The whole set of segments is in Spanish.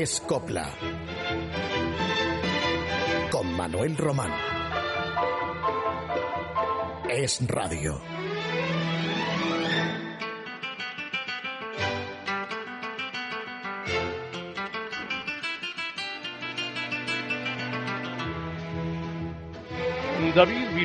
Es Copla. Con Manuel Román. Es Radio.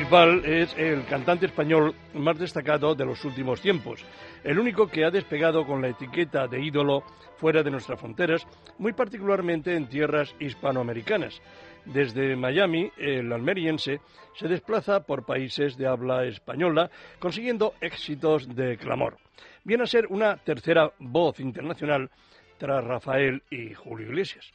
Es el cantante español más destacado de los últimos tiempos, el único que ha despegado con la etiqueta de ídolo fuera de nuestras fronteras, muy particularmente en tierras hispanoamericanas. Desde Miami, el almeriense se desplaza por países de habla española, consiguiendo éxitos de clamor. Viene a ser una tercera voz internacional tras Rafael y Julio Iglesias.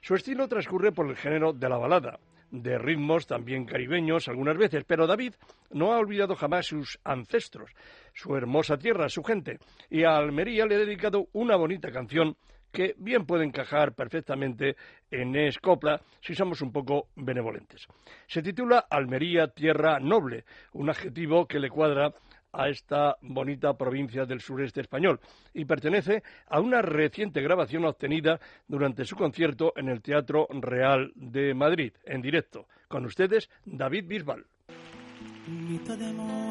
Su estilo transcurre por el género de la balada, de ritmos también caribeños algunas veces, pero David no ha olvidado jamás sus ancestros, su hermosa tierra, su gente, y a Almería le ha dedicado una bonita canción que bien puede encajar perfectamente en Escopla si somos un poco benevolentes. Se titula Almería, tierra noble, un adjetivo que le cuadra a esta bonita provincia del sureste español y pertenece a una reciente grabación obtenida durante su concierto en el Teatro Real de Madrid, en directo. Con ustedes, David Bisbal.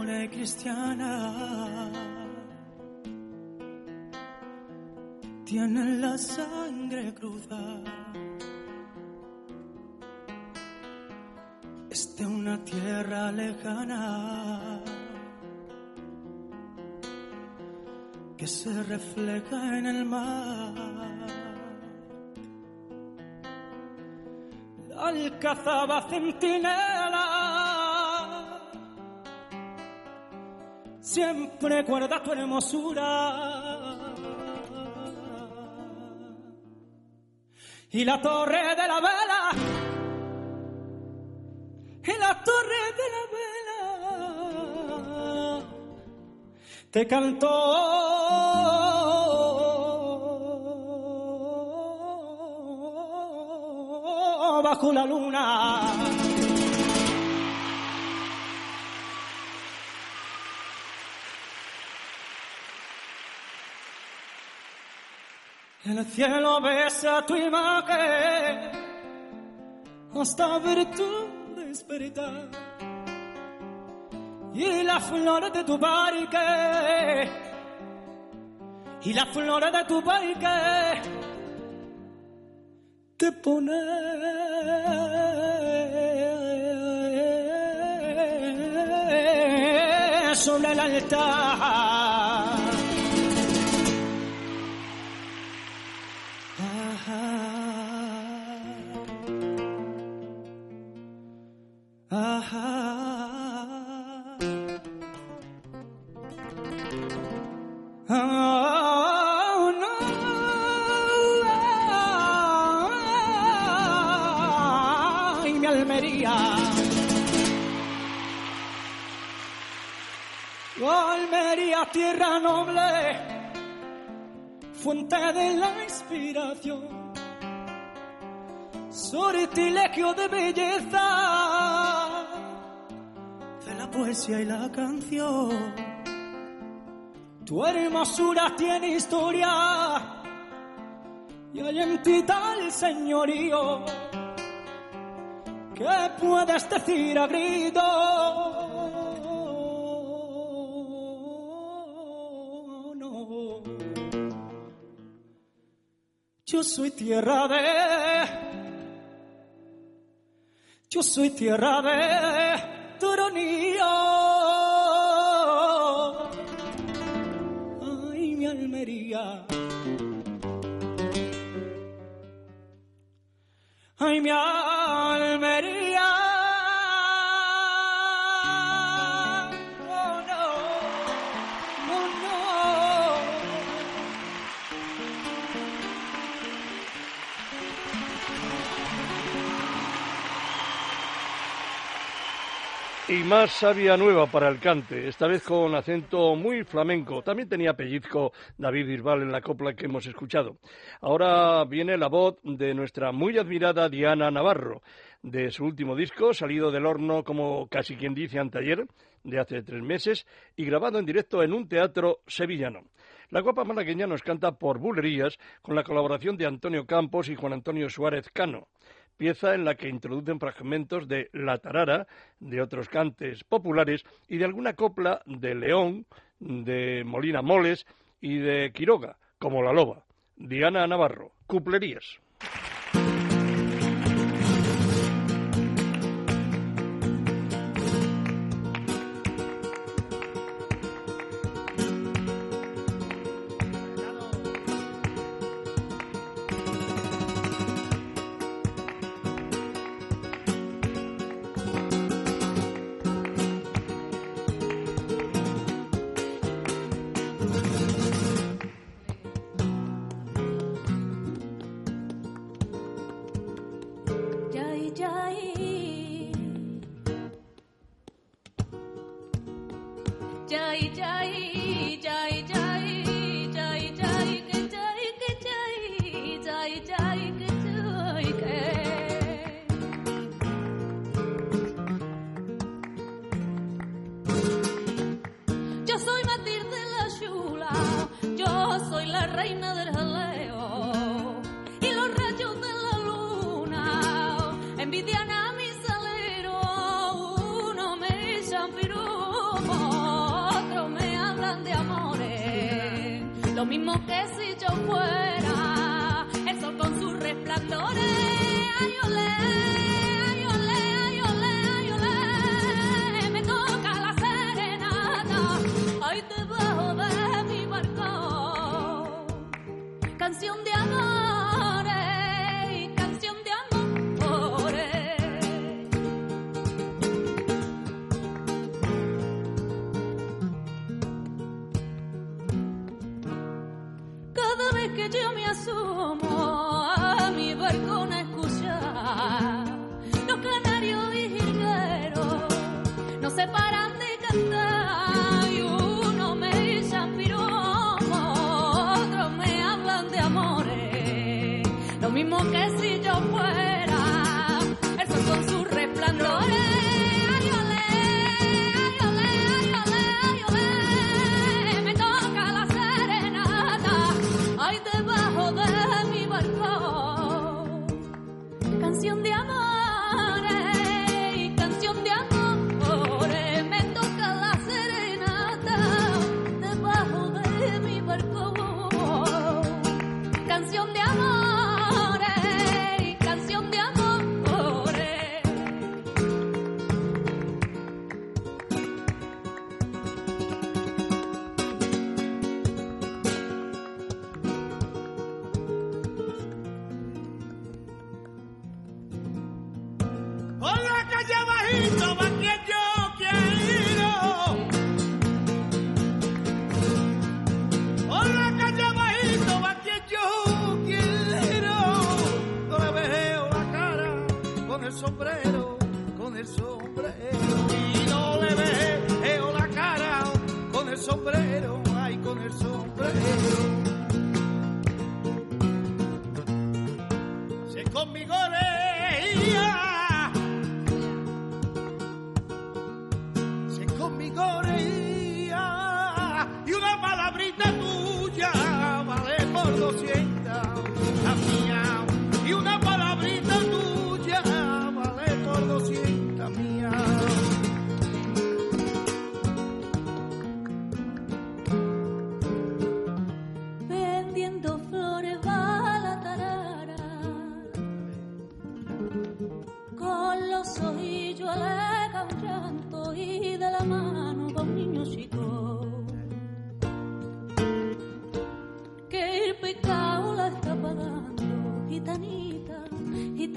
de cristiana tiene la sangre que se refleja en el mar. La alcazaba centinela siempre guarda tu hermosura. Y la torre de la vela, te cantó bajo la luna. El cielo besa tu imagen hasta ver tu despertar. Y la flor de tu parque, y la flor de tu parque te pone sobre el altar. Tierra noble, fuente de la inspiración, sortilegio de belleza, de la poesía y la canción. Tu hermosura tiene historia y hay en ti tal señorío que puedes decir a Yo soy tierra de. Yo soy tierra de Toronillo. Ay, mi Almería. Ay, mi Almería. Y más sabia nueva para el cante, esta vez con acento muy flamenco. También tenía pellizco David Bisbal en la copla que hemos escuchado. Ahora viene la voz de nuestra muy admirada Diana Navarro, de su último disco, salido del horno como casi quien dice anteayer, de hace tres meses, y grabado en directo en un teatro sevillano. La guapa malagueña nos canta por bulerías con la colaboración de Antonio Campos y Juan Antonio Suárez Cano pieza en la que introducen fragmentos de La Tarara, de otros cantes populares y de alguna copla de León, de Molina Moles y de Quiroga, como La Loba. Diana Navarro, Cuplerías.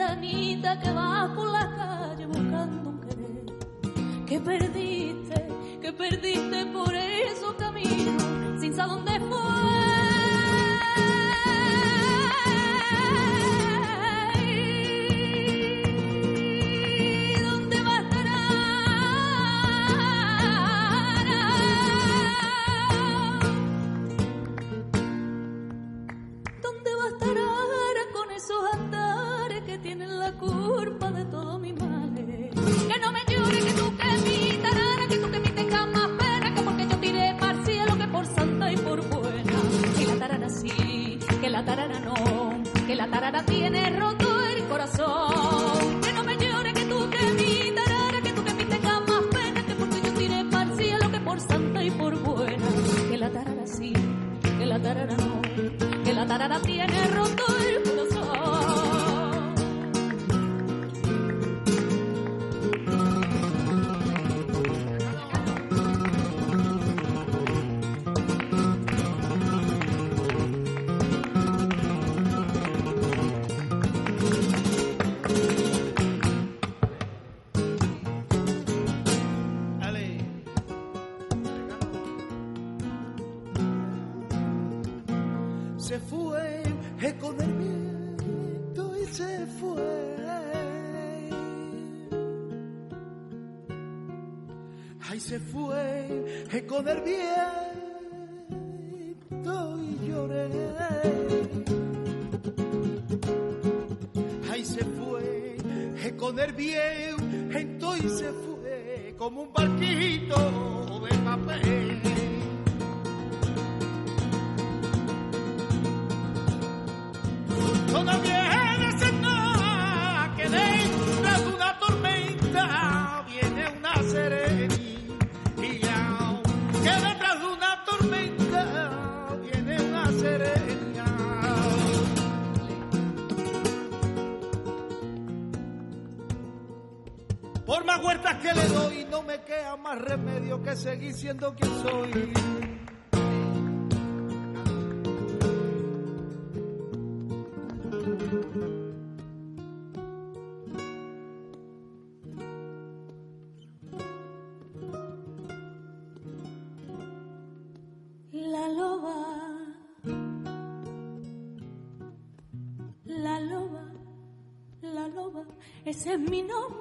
gitanita que va por la calle buscando un querer, que perdiste, que perdiste por esos caminos, sin saber dónde tarara tiene roto el corazón. Que no me llore, que tú que mi tarara, que tú que mi tengas más pena, que porque yo tire para el cielo, que por santa y por buena. Que la tarara sí, que la tarara no, que la tarara tiene roto más remedio que seguir siendo quien soy. La loba, la loba, la loba, ese es mi nombre.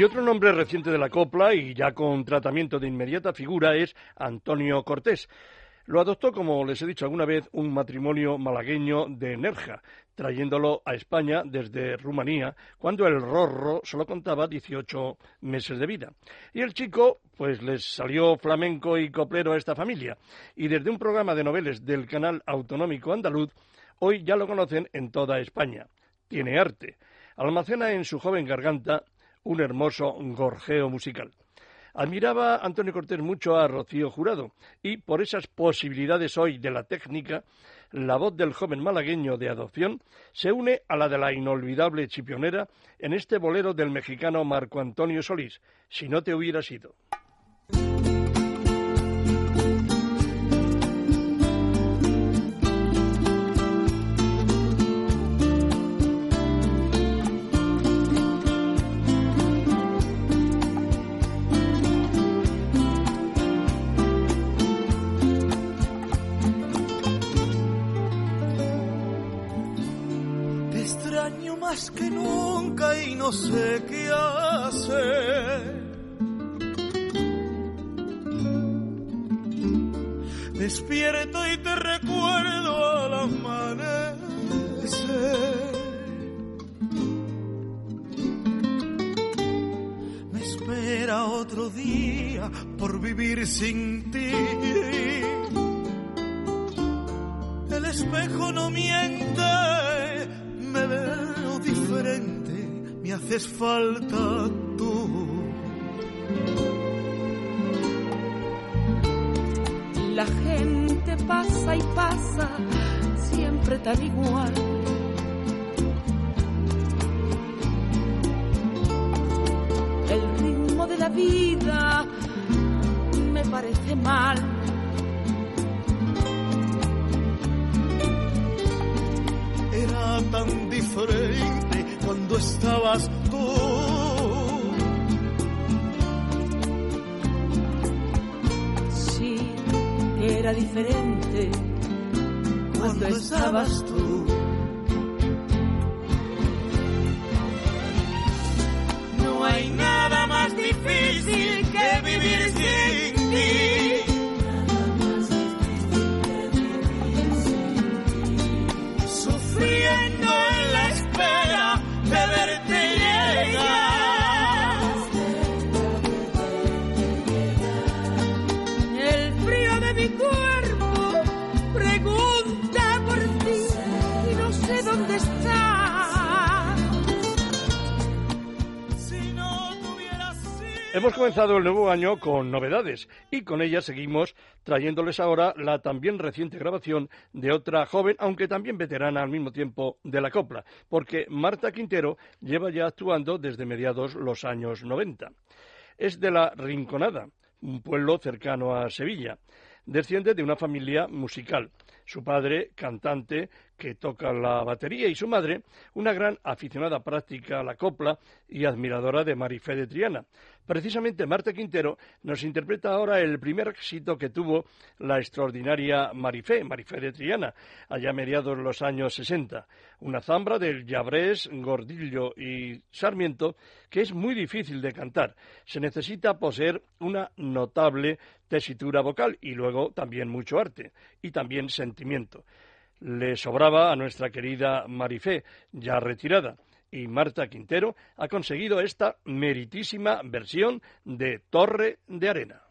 Y otro nombre reciente de la copla y ya con tratamiento de inmediata figura es Antonio Cortés. Lo adoptó, como les he dicho alguna vez, un matrimonio malagueño de Nerja, trayéndolo a España desde Rumanía, cuando el rorro solo contaba 18 meses de vida. Y el chico, pues les salió flamenco y coplero a esta familia. Y desde un programa de noveles del canal autonómico andaluz, hoy ya lo conocen en toda España. Tiene arte. Almacena en su joven garganta un hermoso gorjeo musical. Admiraba Antonio Cortés mucho a Rocío Jurado y por esas posibilidades hoy de la técnica, la voz del joven malagueño de adopción se une a la de la inolvidable chipionera en este bolero del mexicano Marco Antonio Solís, Si no te hubieras ido. No sé qué hacer. Despierto y te recuerdo al amanecer. Me espera otro día por vivir sin ti. El espejo no miente, me veo diferente, me haces falta tú. La gente pasa y pasa, siempre tan igual. El ritmo de la vida me parece mal. tan diferente cuando estabas tú. Sí, era diferente cuando estabas tú. No hay nada más difícil Hemos comenzado el nuevo año con novedades y con ellas seguimos trayéndoles ahora la también reciente grabación de otra joven, aunque también veterana al mismo tiempo de la copla, porque Marta Quintero lleva ya actuando desde mediados los años 90. Es de la Rinconada, un pueblo cercano a Sevilla. Desciende de una familia musical. Su padre, cantante, que toca la batería, y su madre, una gran aficionada práctica a la copla y admiradora de Marifé de Triana. Precisamente Marta Quintero nos interpreta ahora el primer éxito que tuvo la extraordinaria Marifé, Marifé de Triana, allá mediados los años 60. Una zambra del Llabrés, Gordillo y Sarmiento que es muy difícil de cantar. Se necesita poseer una notable tesitura vocal y luego también mucho arte y también sentimiento. Le sobraba a nuestra querida Marifé, ya retirada, y Marta Quintero ha conseguido esta meritísima versión de Torre de Arena.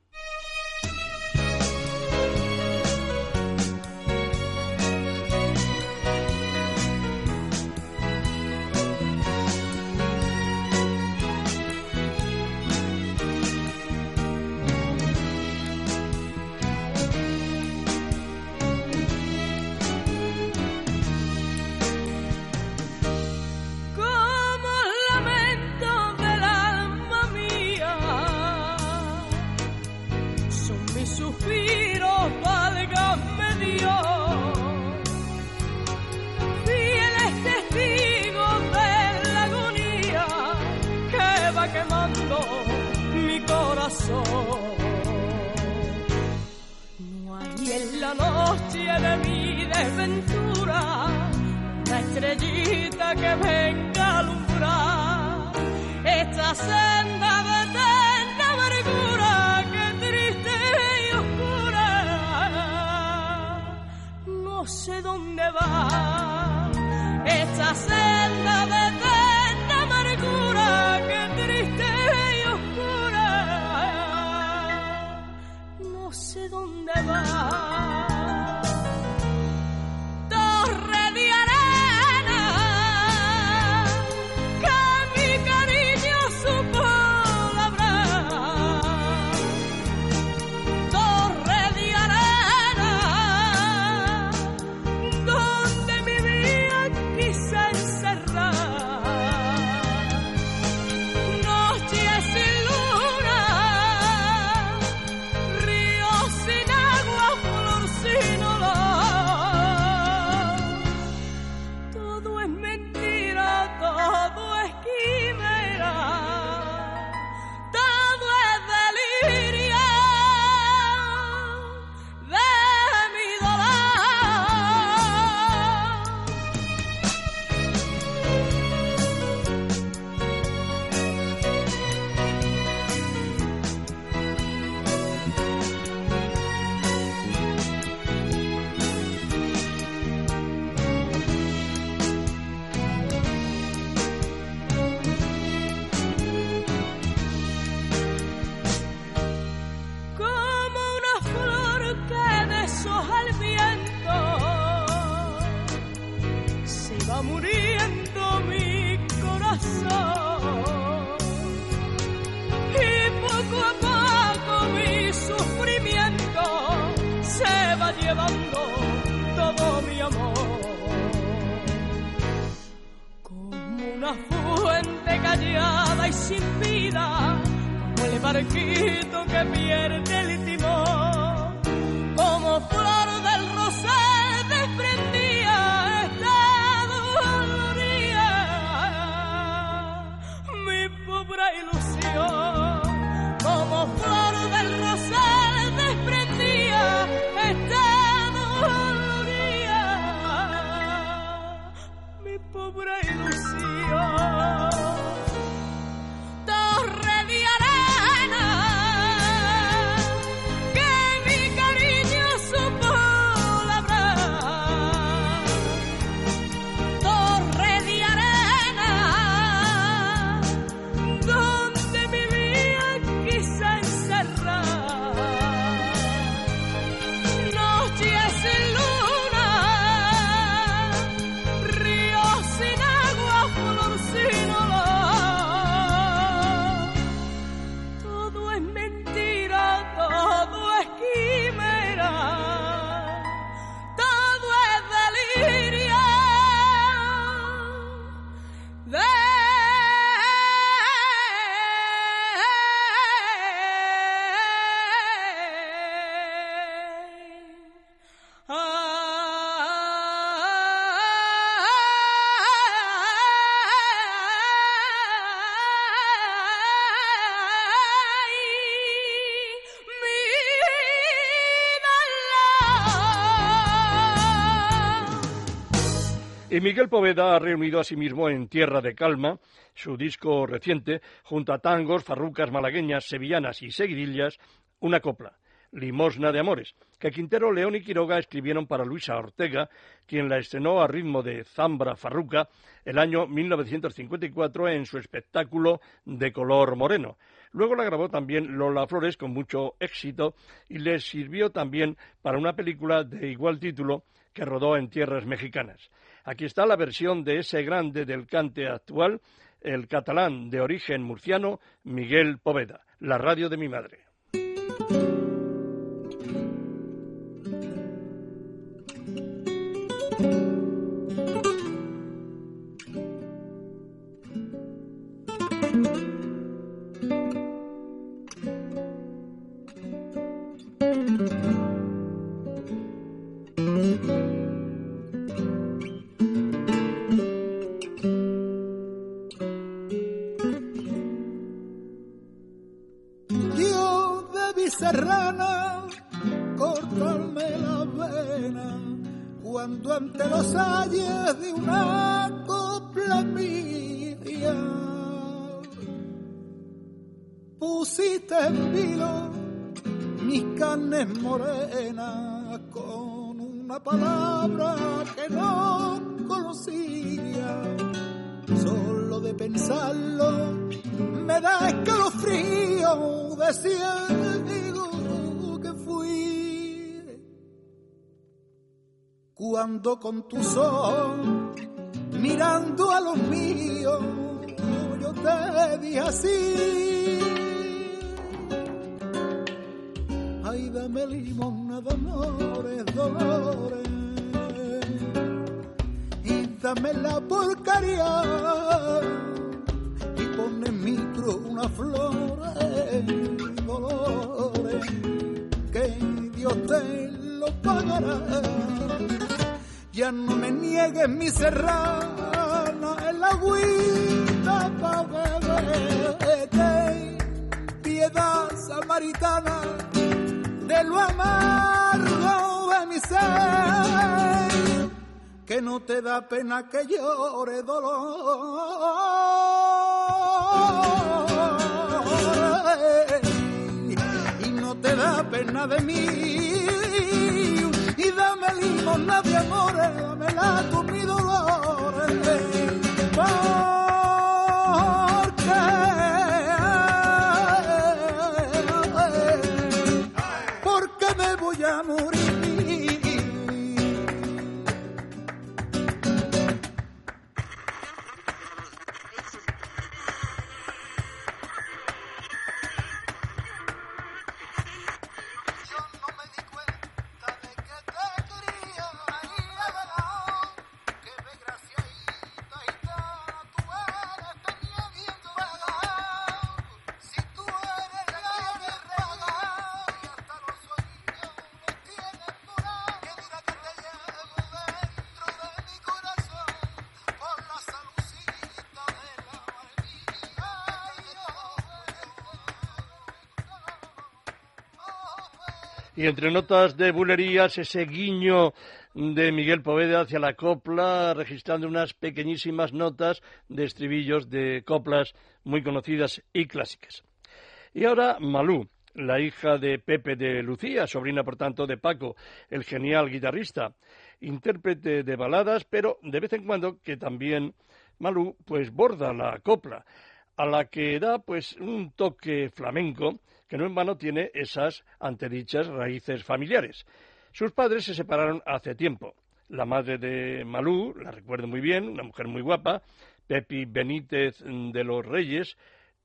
Y Miguel Poveda ha reunido a sí mismo en Tierra de Calma, su disco reciente, junto a tangos, farrucas malagueñas, sevillanas y seguidillas, una copla, Limosna de Amores, que Quintero, León y Quiroga escribieron para Luisa Ortega, quien la estrenó a ritmo de Zambra Farruca el año 1954 en su espectáculo de color moreno. Luego la grabó también Lola Flores con mucho éxito y le sirvió también para una película de igual título que rodó en tierras mexicanas. Aquí está la versión de ese grande del cante actual, el catalán de origen murciano, Miguel Poveda, la radio de mi madre. Cuando con tus ojos, mirando a los míos, yo te dije así. Ay, dame limón, de amores, dolores, y dame la no me niegues mi serrana, el agüita pa' beberte, piedad samaritana de lo amargo de mi ser, que no te da pena que llore dolor. Y no te da pena de mí dame limosna de amores, Y entre notas de bulerías, ese guiño de Miguel Poveda hacia la copla, registrando unas pequeñísimas notas de estribillos de coplas muy conocidas y clásicas. Y ahora Malú, la hija de Pepe de Lucía, sobrina por tanto de Paco, el genial guitarrista, intérprete de baladas, pero de vez en cuando que también Malú pues borda la copla, a la que da pues un toque flamenco que no en vano tiene esas antedichas raíces familiares. Sus padres se separaron hace tiempo. La madre de Malú, la recuerdo muy bien, una mujer muy guapa, Pepi Benítez de los Reyes,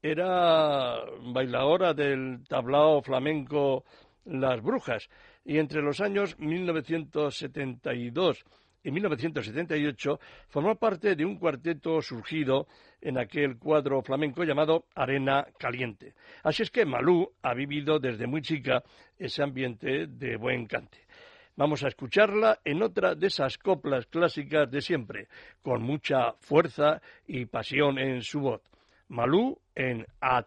era bailadora del tablao flamenco Las Brujas y entre los años 1972 en 1978 formó parte de un cuarteto surgido en aquel cuadro flamenco llamado Arena Caliente. Así es que Malú ha vivido desde muy chica ese ambiente de buen cante. Vamos a escucharla en otra de esas coplas clásicas de siempre, con mucha fuerza y pasión en su voz. Malú en A.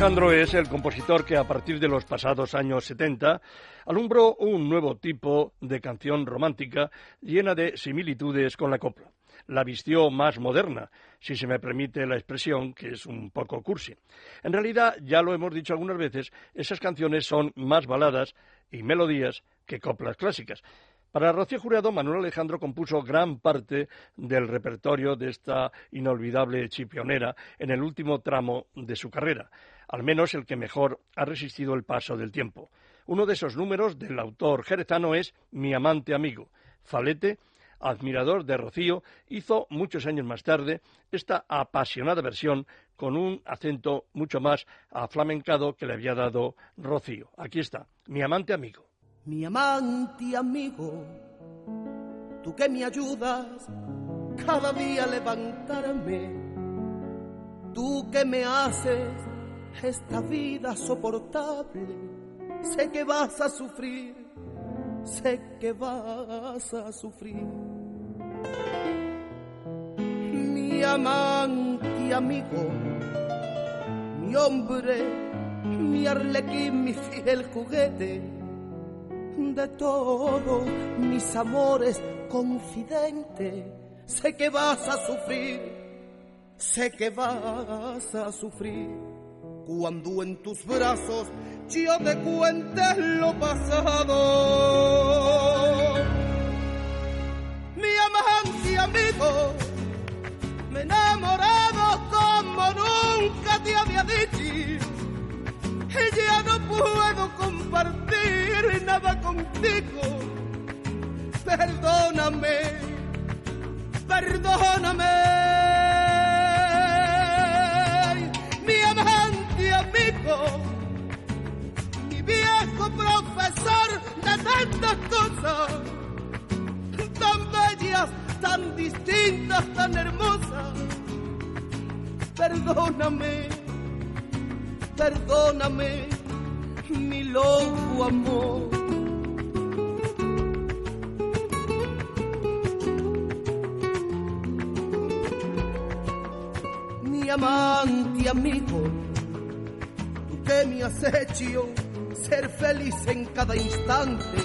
Alejandro es el compositor que a partir de los pasados años 70 alumbró un nuevo tipo de canción romántica llena de similitudes con la copla. La vistió más moderna, si se me permite la expresión, que es un poco cursi. En realidad, ya lo hemos dicho algunas veces, esas canciones son más baladas y melodías que coplas clásicas. Para Rocío Jurado, Manuel Alejandro compuso gran parte del repertorio de esta inolvidable chipionera en el último tramo de su carrera, al menos el que mejor ha resistido el paso del tiempo. Uno de esos números del autor jerezano es Mi amante amigo. Falete, admirador de Rocío, hizo muchos años más tarde esta apasionada versión con un acento mucho más aflamencado que le había dado Rocío. Aquí está, Mi amante amigo. mi amante amigo, tú que me ayudas cada día a levantarme, tú que me haces esta vida soportable, sé que vas a sufrir, sé que vas a sufrir. Mi amante amigo, mi hombre, mi arlequín, mi fiel juguete, de todos mis amores confidente. Sé que vas a sufrir, sé que vas a sufrir. Cuando en tus brazos yo te cuente lo pasado. Mi amante amigo, me he enamorado como nunca te había dicho. Y ya no puedo compartir nada contigo. Perdóname, perdóname. De tantas cosas, tan bellas, tan distintas, tan hermosas perdóname, perdóname, mi loco amor. Mi amante amigo, tú que me has ser feliz en cada instante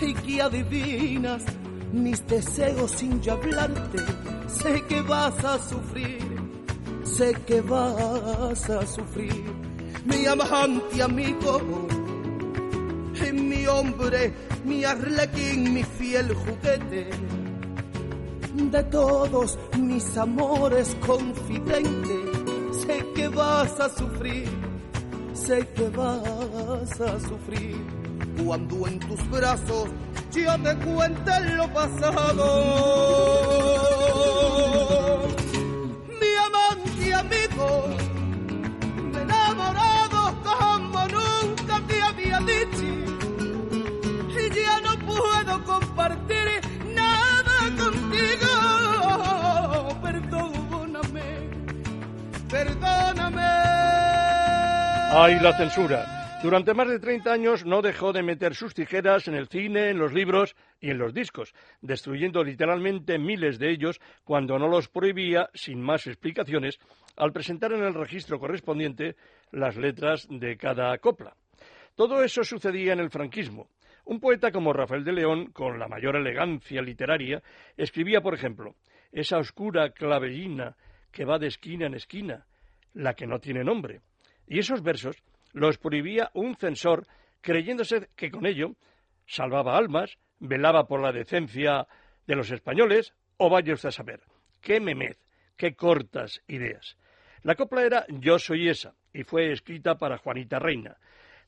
y que adivinas mis deseos sin hablarte. Sé que vas a sufrir, sé que vas a sufrir. Mi amante amigo, mi hombre, mi arlequín, mi fiel juguete. De todos mis amores confidente, sé que vas a sufrir, sé que vas a sufrir cuando en tus brazos yo te cuente lo pasado. ¡Ay, la censura! Durante más de 30 años no dejó de meter sus tijeras en el cine, en los libros y en los discos, destruyendo literalmente miles de ellos cuando no los prohibía sin más explicaciones al presentar en el registro correspondiente las letras de cada copla. Todo eso sucedía en el franquismo. Un poeta como Rafael de León, con la mayor elegancia literaria, escribía, por ejemplo, esa oscura clavellina que va de esquina en esquina, la que no tiene nombre. Y esos versos los prohibía un censor, creyéndose que con ello salvaba almas, velaba por la decencia de los españoles, o vaya usted a saber. ¡Qué memez! ¡Qué cortas ideas! La copla era Yo soy esa, y fue escrita para Juanita Reina.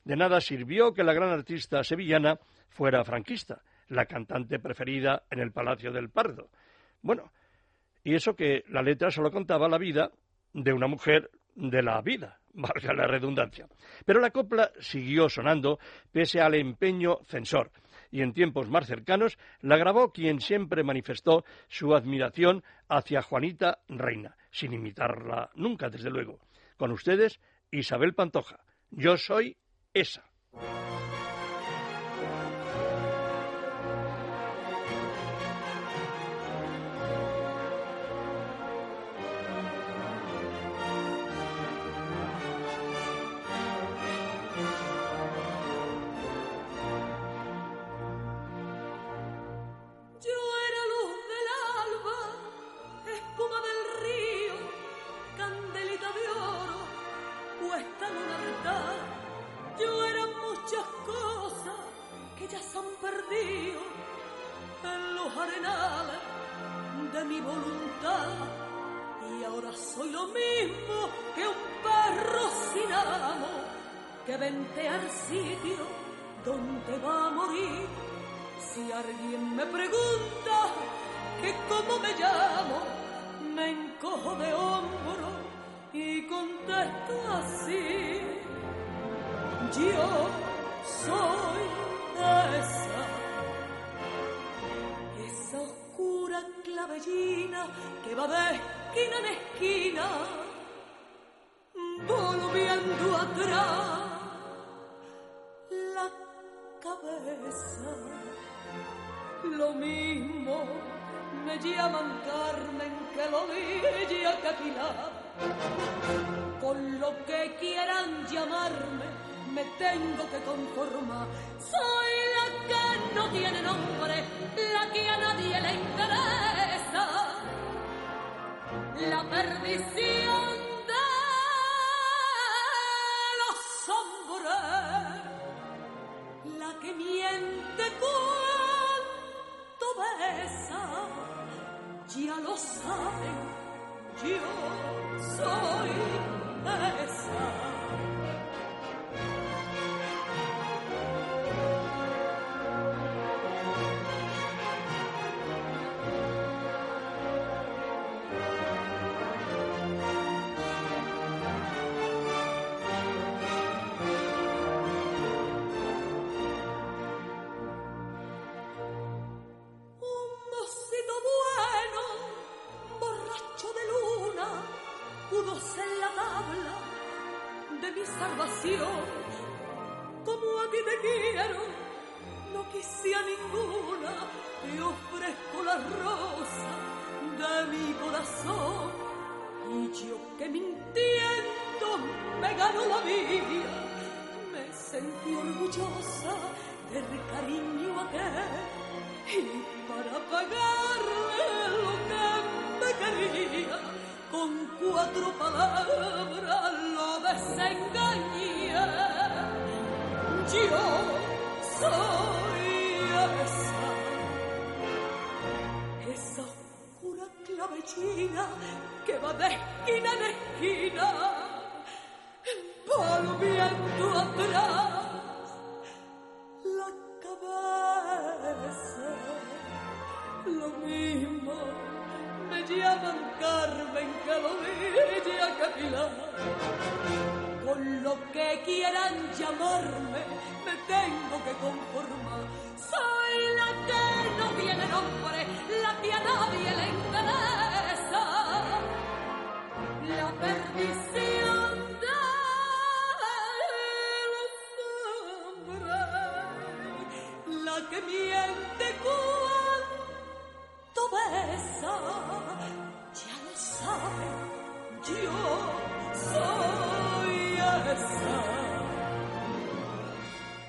De nada sirvió que la gran artista sevillana fuera franquista, la cantante preferida en el Palacio del Pardo. Bueno, y eso que la letra solo contaba la vida de una mujer de la vida, valga la redundancia. Pero la copla siguió sonando pese al empeño censor, y en tiempos más cercanos la grabó quien siempre manifestó su admiración hacia Juanita Reina, sin imitarla nunca, desde luego. Con ustedes, Isabel Pantoja. Yo soy esa.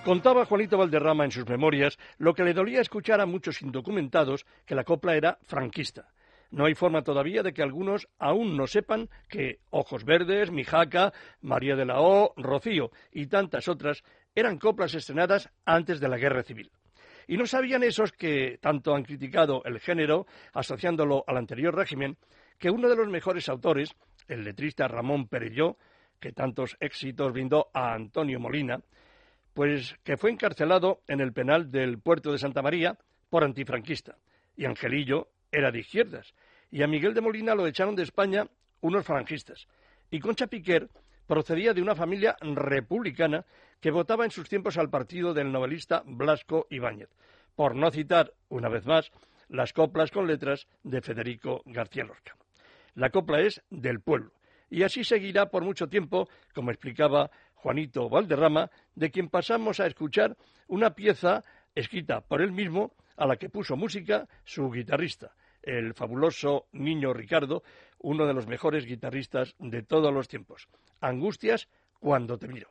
Contaba Juanito Valderrama en sus memorias lo que le dolía escuchar a muchos indocumentados que la copla era franquista. No hay forma todavía de que algunos aún no sepan que Ojos Verdes, Mijaca, María de la O, Rocío y tantas otras eran coplas estrenadas antes de la Guerra Civil. Y no sabían esos que tanto han criticado el género, asociándolo al anterior régimen, que uno de los mejores autores, el letrista Ramón Perelló, que tantos éxitos brindó a Antonio Molina, pues que fue encarcelado en el penal del puerto de Santa María por antifranquista. Y Angelillo era de izquierdas. Y a Miguel de Molina lo echaron de España unos falangistas. Y Concha Piquer procedía de una familia republicana que votaba en sus tiempos al partido del novelista Blasco Ibáñez, por no citar, una vez más, las coplas con letras de Federico García Lorca. La copla es del pueblo, y así seguirá por mucho tiempo, como explicaba Juanito Valderrama, de quien pasamos a escuchar una pieza escrita por él mismo, a la que puso música su guitarrista, el fabuloso Niño Ricardo, uno de los mejores guitarristas de todos los tiempos. Angustias cuando te miro.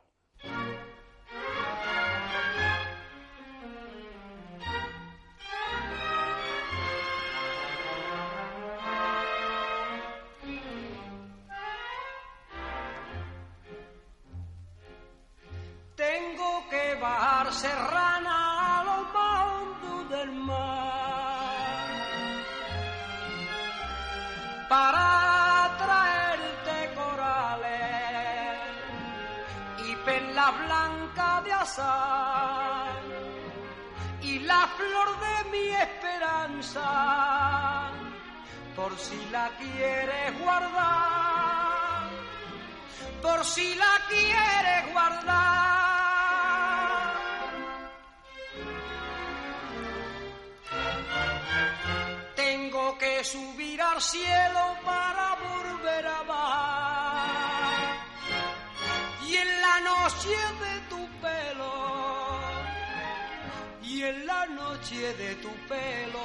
Por si la quieres guardar por si la quieres guardar. Tengo que subir al cielo para volver a bajar. Y en la noche de noche de tu pelo,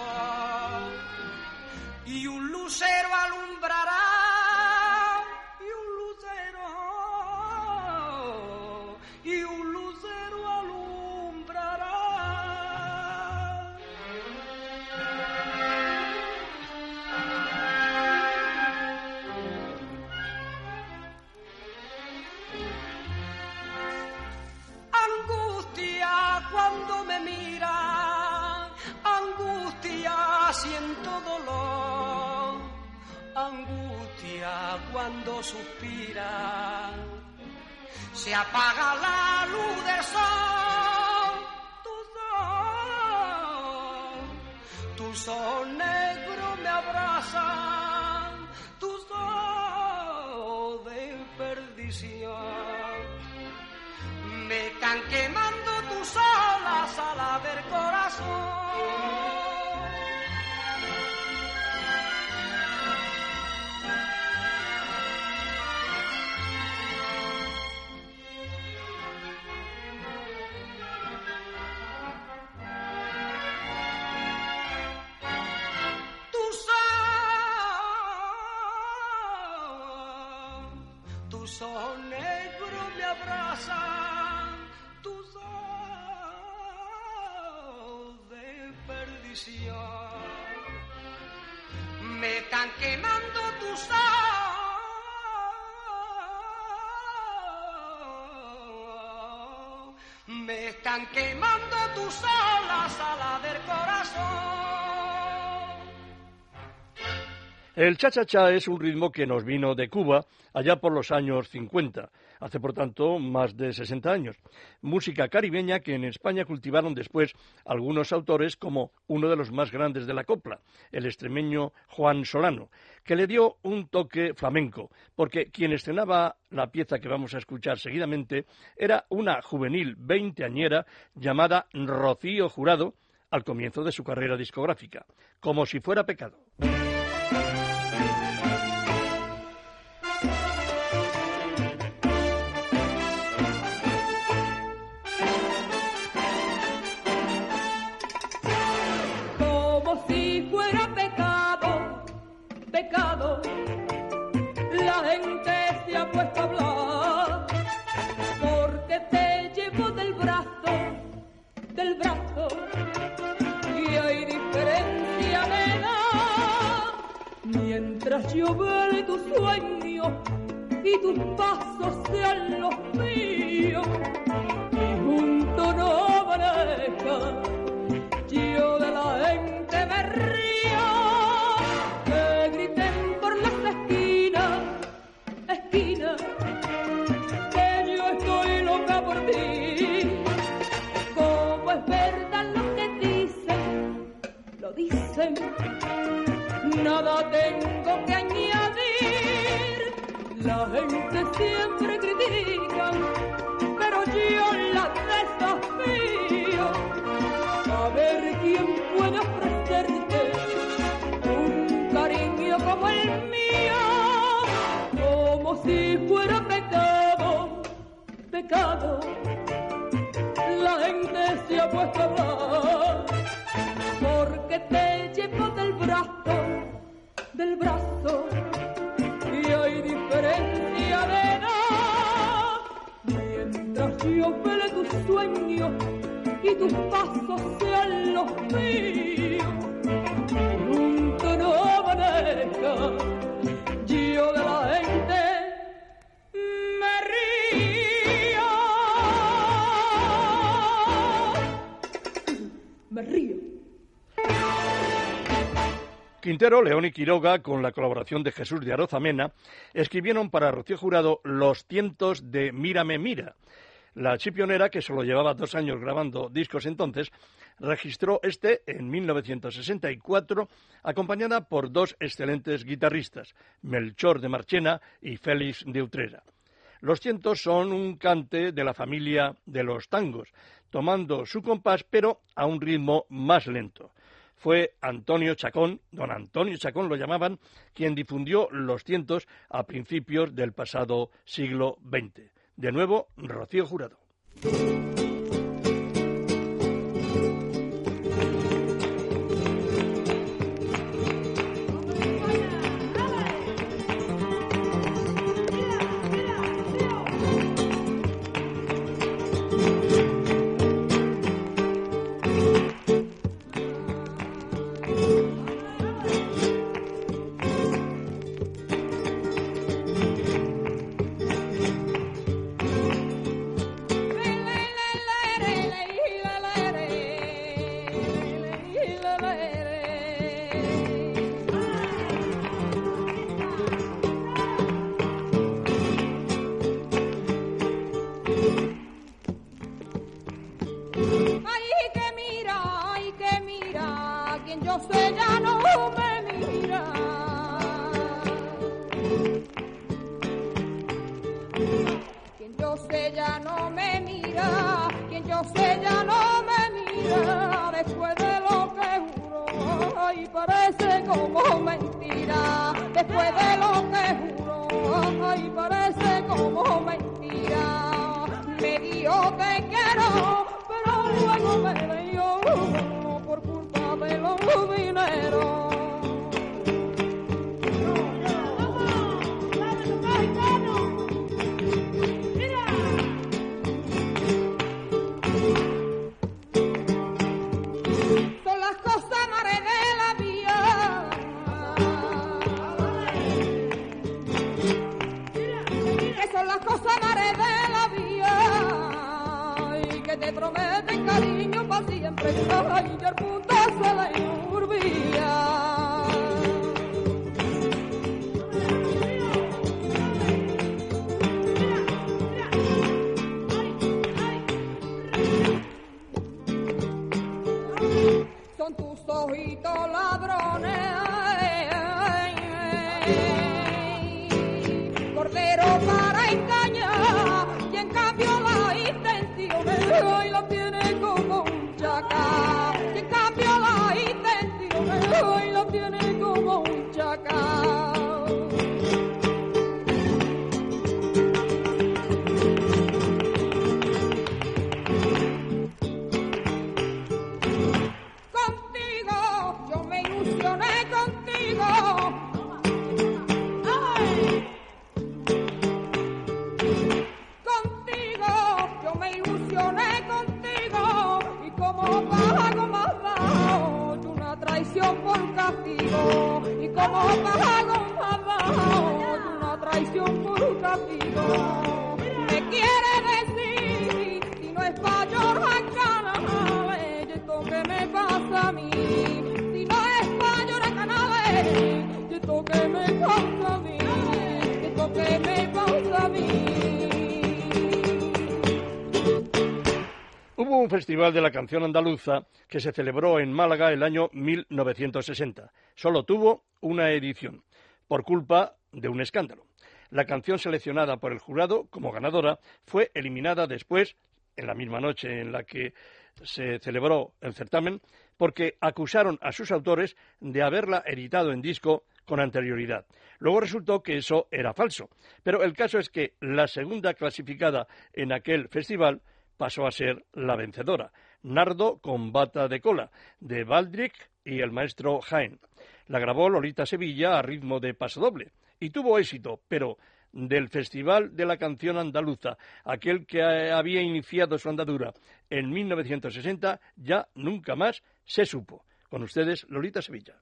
y un lucero alumbrará suspira. Se apaga la luz del sol tu sol. Tu sol negro me abraza tu sol de perdición. Me están quemando me están quemando tus alas, alas del corazón. El cha-cha-cha es un ritmo que nos vino de Cuba allá por los años 50, hace por tanto más de 60 años. Música caribeña que en España cultivaron después algunos autores como uno de los más grandes de la copla, el extremeño Juan Solano, que le dio un toque flamenco, porque quien estrenaba la pieza que vamos a escuchar seguidamente era una juvenil veinteañera llamada Rocío Jurado al comienzo de su carrera discográfica, como si fuera pecado. Tus sueños y tus pasos sean los míos. Y junto no amanezca yo de la gente me río, que griten por las esquinas, esquinas, que yo estoy loca por ti. Como es verdad lo que dicen, lo dicen, nada tengo que añadir. La gente siempre critica, pero yo la desafío a ver quién puede ofrecerte un cariño como el mío, como si fuera pecado, pecado. La gente se ha puesto a hablar y tus pasos sean los míos. No yo de la gente me río. Me río. Quintero, León y Quiroga, con la colaboración de Jesús de Arozamena, escribieron para Rocío Jurado los cientos de Mírame Mira. La chipionera, que solo llevaba dos años grabando discos entonces, registró este en 1964, acompañada por dos excelentes guitarristas, Melchor de Marchena y Félix de Utrera. Los cientos son un cante de la familia de los tangos, tomando su compás, pero a un ritmo más lento. Fue Antonio Chacón, don Antonio Chacón lo llamaban, quien difundió los cientos a principios del pasado siglo XX. De nuevo, Rocío Jurado. cabrones. Festival de la canción andaluza que se celebró en Málaga el año 1960. Solo tuvo una edición, por culpa de un escándalo. La canción seleccionada por el jurado como ganadora fue eliminada después, en la misma noche en la que se celebró el certamen, porque acusaron a sus autores de haberla editado en disco con anterioridad. Luego resultó que eso era falso, pero el caso es que la segunda clasificada en aquel festival pasó a ser la vencedora, Nardo con bata de cola, de Baldric y el maestro Jaén. La grabó Lolita Sevilla a ritmo de pasodoble y tuvo éxito, pero del Festival de la Canción Andaluza, aquel que había iniciado su andadura en 1960, ya nunca más se supo. Con ustedes, Lolita Sevilla.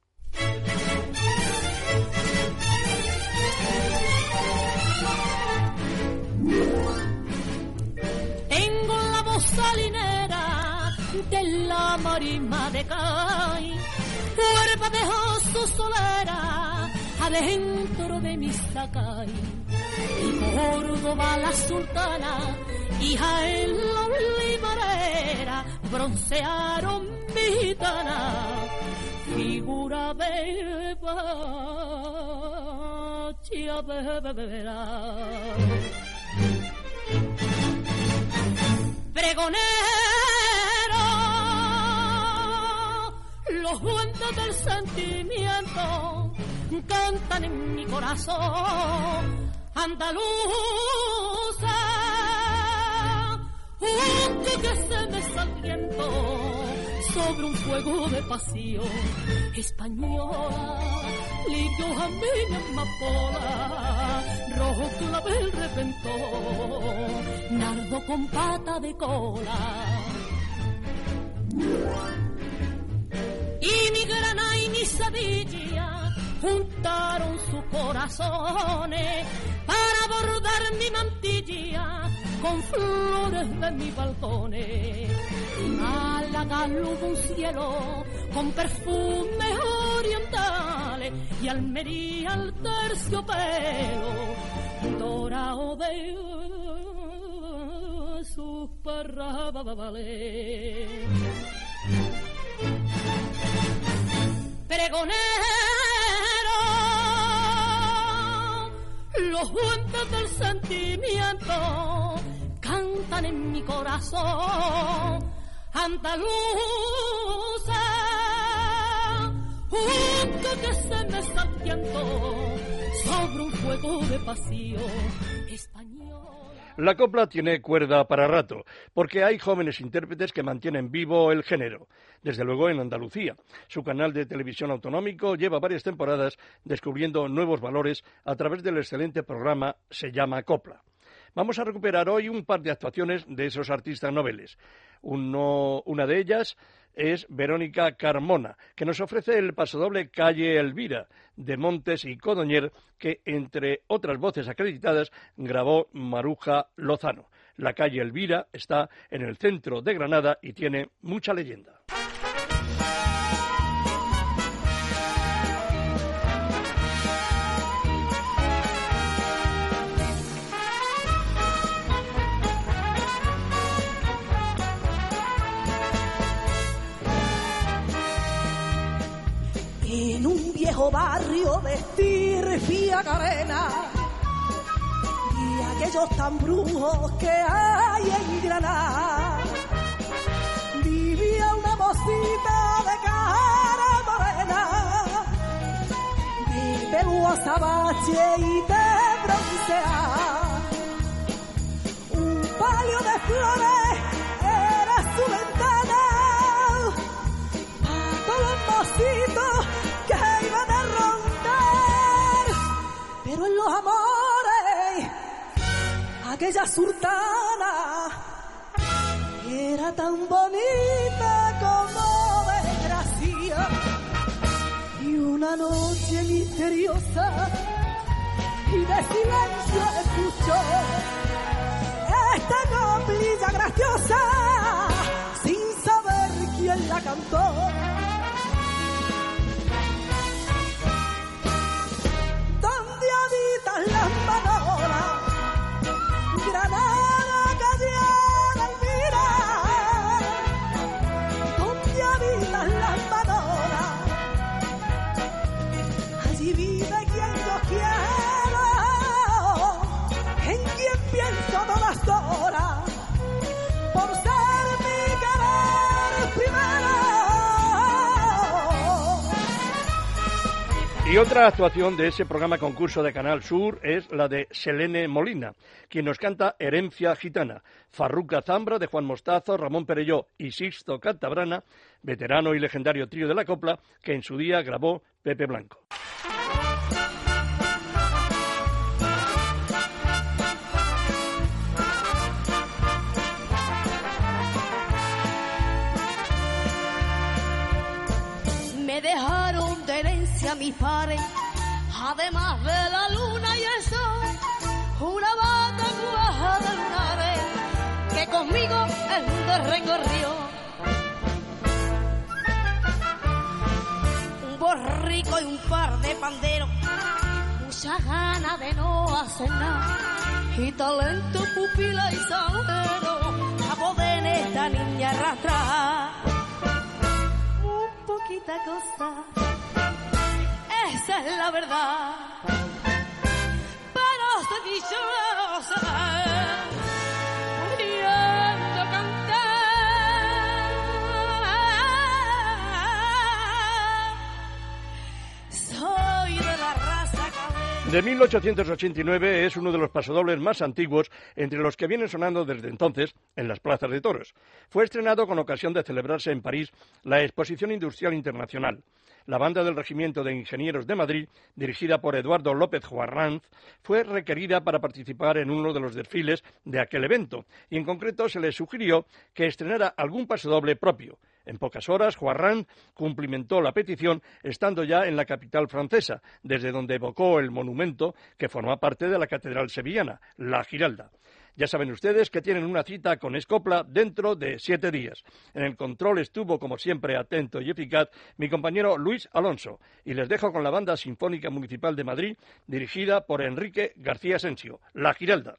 Salinera de la marisma de Cay, cuerpa de su solera adentro de mi sacay. Y Córdoba la sultana, hija en la limarera, broncearon mi gitana, figura de bachia bebera. Los duendes del sentimiento cantan en mi corazón. Andaluza, un que se me saliento sobre un fuego de pasión española. Lidio a mi amapola, rojo clavel reventó, nardo con pata de cola. Y mi grana y mi Sevilla juntaron sus corazones para bordar mi mantilla con flores de mis balcones. Málaga hubo un cielo con perfumes orientales y Almería al terciopelo dorado de sus parrabales. Pregonero, los duendes del sentimiento cantan en mi corazón. Andaluza, un que se me está sobre un fuego de pasión español. La copla tiene cuerda para rato, porque hay jóvenes intérpretes que mantienen vivo el género. Desde luego en Andalucía. Su canal de televisión autonómico lleva varias temporadas descubriendo nuevos valores a través del excelente programa Se llama Copla. Vamos a recuperar hoy un par de actuaciones de esos artistas noveles. Uno- una de ellas es Verónica Carmona, que nos ofrece el pasodoble Calle Elvira de Montes y Codoñer, que entre otras voces acreditadas grabó Maruja Lozano. La calle Elvira está en el centro de Granada y tiene mucha leyenda. Barrio de estirfia carena y aquellos tan brujos que hay en Granada. Vivía una mocita de cara morena, de pelo azabache y de broncear. Un palio de flores era su ventana todos los mocitos Los amores, aquella sultana era tan bonita como desgracia. Y una noche misteriosa y de silencio escuchó esta coplilla graciosa sin saber quién la cantó. Y otra actuación de ese programa concurso de Canal Sur es la de Selene Molina, quien nos canta Herencia Gitana. Farruca Zambra de Juan Mostazo, Ramón Perelló y Sixto Cantabrana, veterano y legendario trío de la copla que en su día grabó Pepe Blanco. Herencia mis padres, además de la luna y el sol, una bata cuaja de lunares que conmigo el mundo recorrió. Un borrico y un par de panderos, muchas ganas de no hacer nada, y talento, pupila y salero, a poder esta niña arrastrar muy poquita cosa. De. De 1889 es uno de los pasodobles más antiguos entre los que vienen sonando desde entonces en las plazas de toros. Fue estrenado con ocasión de celebrarse en París la Exposición Industrial Internacional. La banda del Regimiento de Ingenieros de Madrid, dirigida por Eduardo López Juarranz, fue requerida para participar en uno de los desfiles de aquel evento y en concreto se le sugirió que estrenara algún pasodoble propio. En pocas horas, Juarran cumplimentó la petición estando ya en la capital francesa, desde donde evocó el monumento que forma parte de la Catedral Sevillana, la Giralda. Ya saben ustedes que tienen una cita con Escopla dentro de siete días. En el control estuvo, como siempre, atento y eficaz mi compañero Luis Alonso. Y les dejo con la Banda Sinfónica Municipal de Madrid, dirigida por Enrique García Asensio, La Giralda.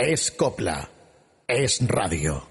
Es copla. Es radio.